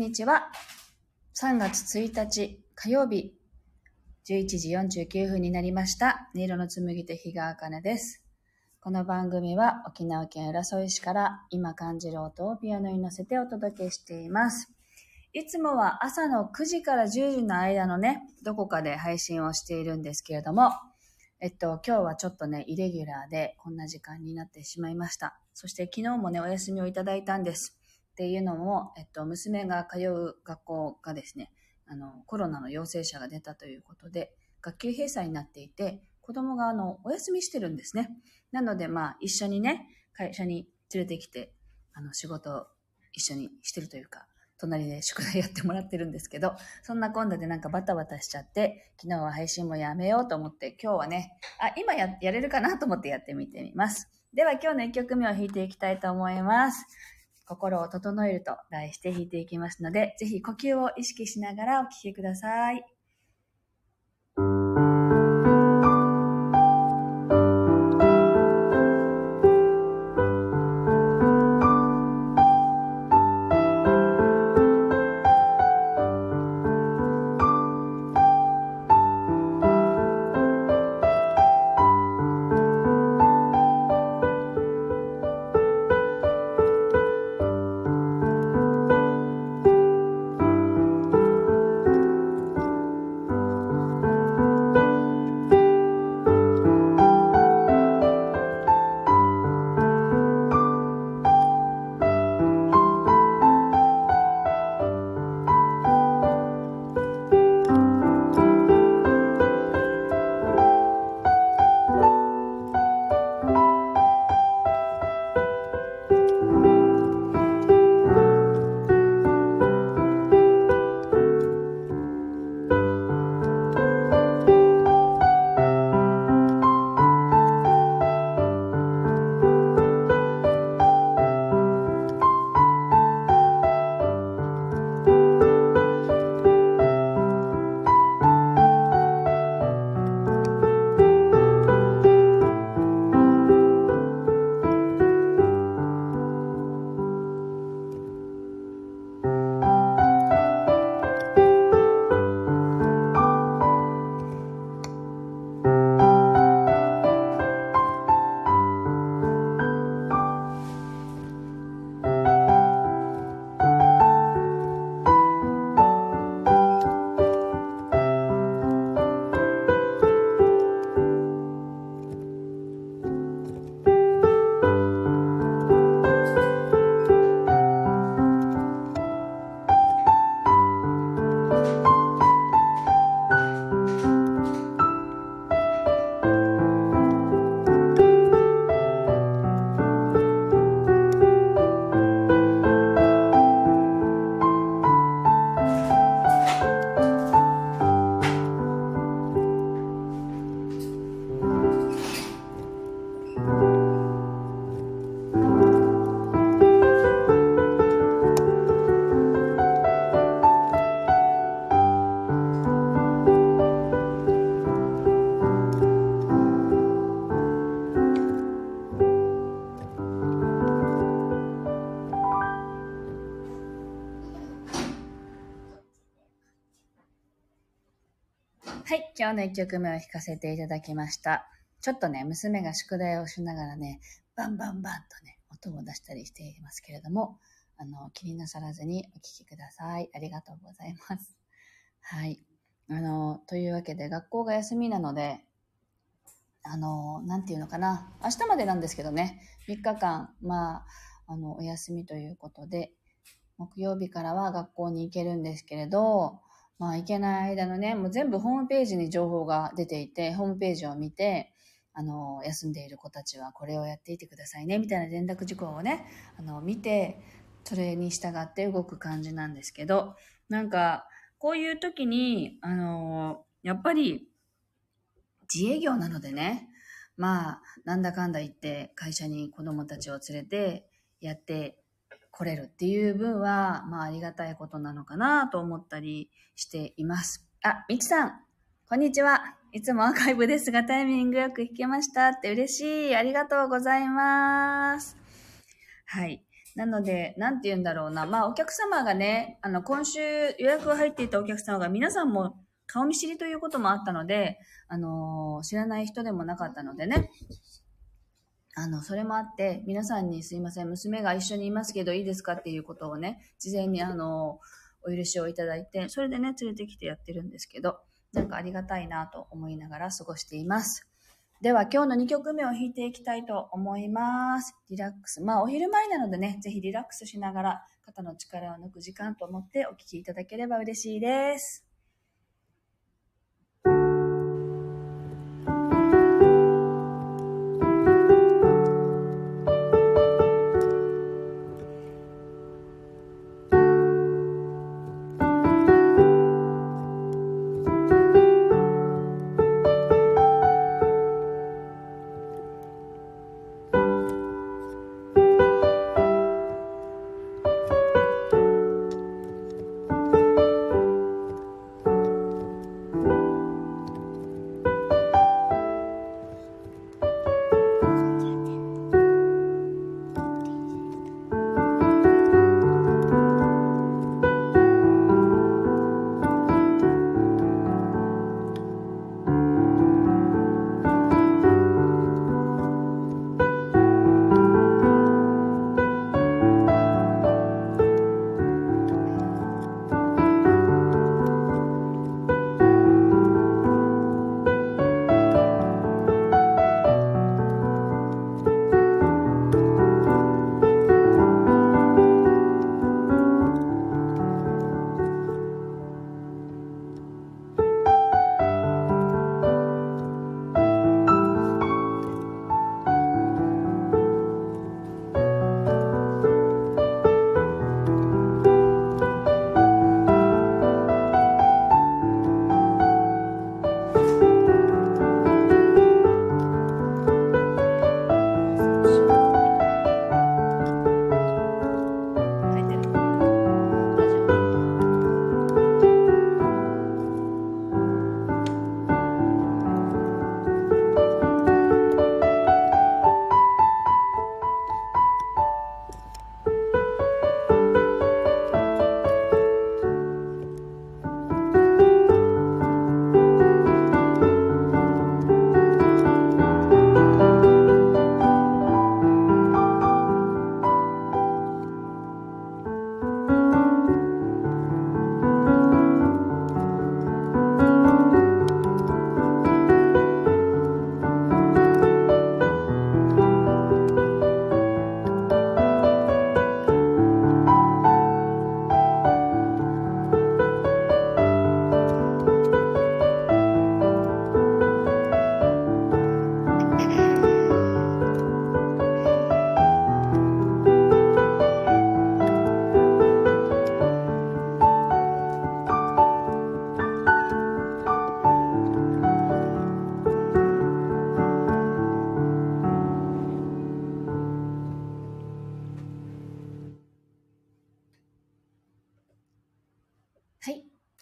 こんにちは。3月1日火曜日、11時49分になりました。音色の紡手日川茜です。この番組は沖縄県浦添市から今感じる音をピアノに乗せてお届けしています。いつもは朝の9時から10時の間のね、どこかで配信をしているんですけれども、えっと、今日はちょっとね、イレギュラーでこんな時間になってしまいました。そして昨日もね、お休みをいただいたんです。っていうのも、えっと、娘が通う学校がですね、あの、コロナの陽性者が出たということで、学級閉鎖になっていて、子供があの、お休みしてるんですね。なので、まあ、一緒にね、会社に連れてきて、あの、仕事を一緒にしてるというか、隣で宿題やってもらってるんですけど、そんな今度でなんかバタバタしちゃって、昨日は配信もやめようと思って、今日はね、あ、今や、やれるかなと思ってやってみてみます。では今日の1曲目を弾いていきたいと思います。心を整えると題して弾いていきますので、ぜひ呼吸を意識しながらお聴きください。はい、今日の1曲目を弾かせていただきました。ちょっとね、娘が宿題をしながらね、バンバンバンとね、音を出したりしていますけれども、あの、気になさらずにお聴きください。ありがとうございます。はい。あの、というわけで、学校が休みなので、あの、なんていうのかな。明日までなんですけどね、3日間、まあ、あの、お休みということで、木曜日からは学校に行けるんですけれど、まあ、行けない間のね、もう全部ホームページに情報が出ていて、ホームページを見て、あの、休んでいる子たちはこれをやっていてくださいね、みたいな連絡事項をね、あの、見て、それに従って動く感じなんですけど、なんか、こういう時に、あの、やっぱり、自営業なのでね、まあ、なんだかんだ言って会社に子供たちを連れてやって来れるっていう分は、まあありがたいことなのかなと思ったりしています。あ、みちさん、こんにちは。いつもアーカイブですがタイミングよく弾けましたって嬉しい。ありがとうございます。はい。なので、なんて言うんだろうな。まあ、お客様がね、あの、今週予約が入っていたお客様が皆さんも顔見知りということもあったので、あのー、知らない人でもなかったのでね。あの、それもあって、皆さんにすいません、娘が一緒にいますけどいいですかっていうことをね、事前にあの、お許しをいただいて、それでね、連れてきてやってるんですけど、なんかありがたいなと思いながら過ごしています。では今日の2曲目を弾いていきたいと思います。リラックス。まあお昼前なのでね、ぜひリラックスしながら肩の力を抜く時間と思ってお聴きいただければ嬉しいです。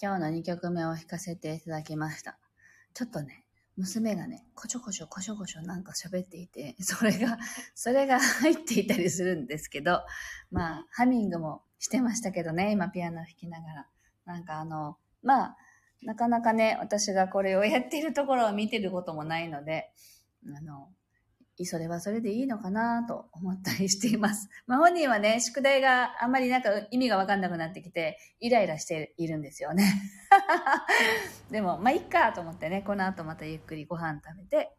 今日の2曲目を弾かせていただきました。ちょっとね、娘がね、こちょこちょこちょこちょなんか喋っていて、それが、それが入っていたりするんですけど、まあ、ハミングもしてましたけどね、今ピアノ弾きながら。なんかあの、まあ、なかなかね、私がこれをやっているところを見てることもないので、あの、それはそれでいいのかなと思ったりしています。まあ本人はね、宿題があんまりなんか意味がわかんなくなってきて、イライラしているんですよね。でも、まあいっかと思ってね、この後またゆっくりご飯食べて、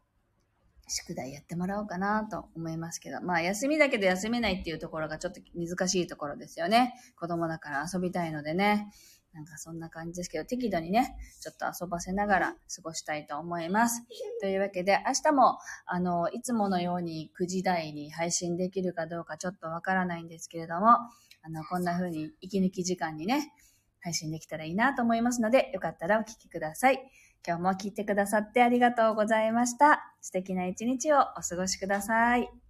宿題やってもらおうかなと思いますけど、まあ休みだけど休めないっていうところがちょっと難しいところですよね。子供だから遊びたいのでね。なんかそんな感じですけど、適度にね、ちょっと遊ばせながら過ごしたいと思います。というわけで、明日も、あの、いつものように9時台に配信できるかどうかちょっとわからないんですけれども、あの、こんな風に息抜き時間にね、配信できたらいいなと思いますので、よかったらお聴きください。今日も聞いてくださってありがとうございました。素敵な一日をお過ごしください。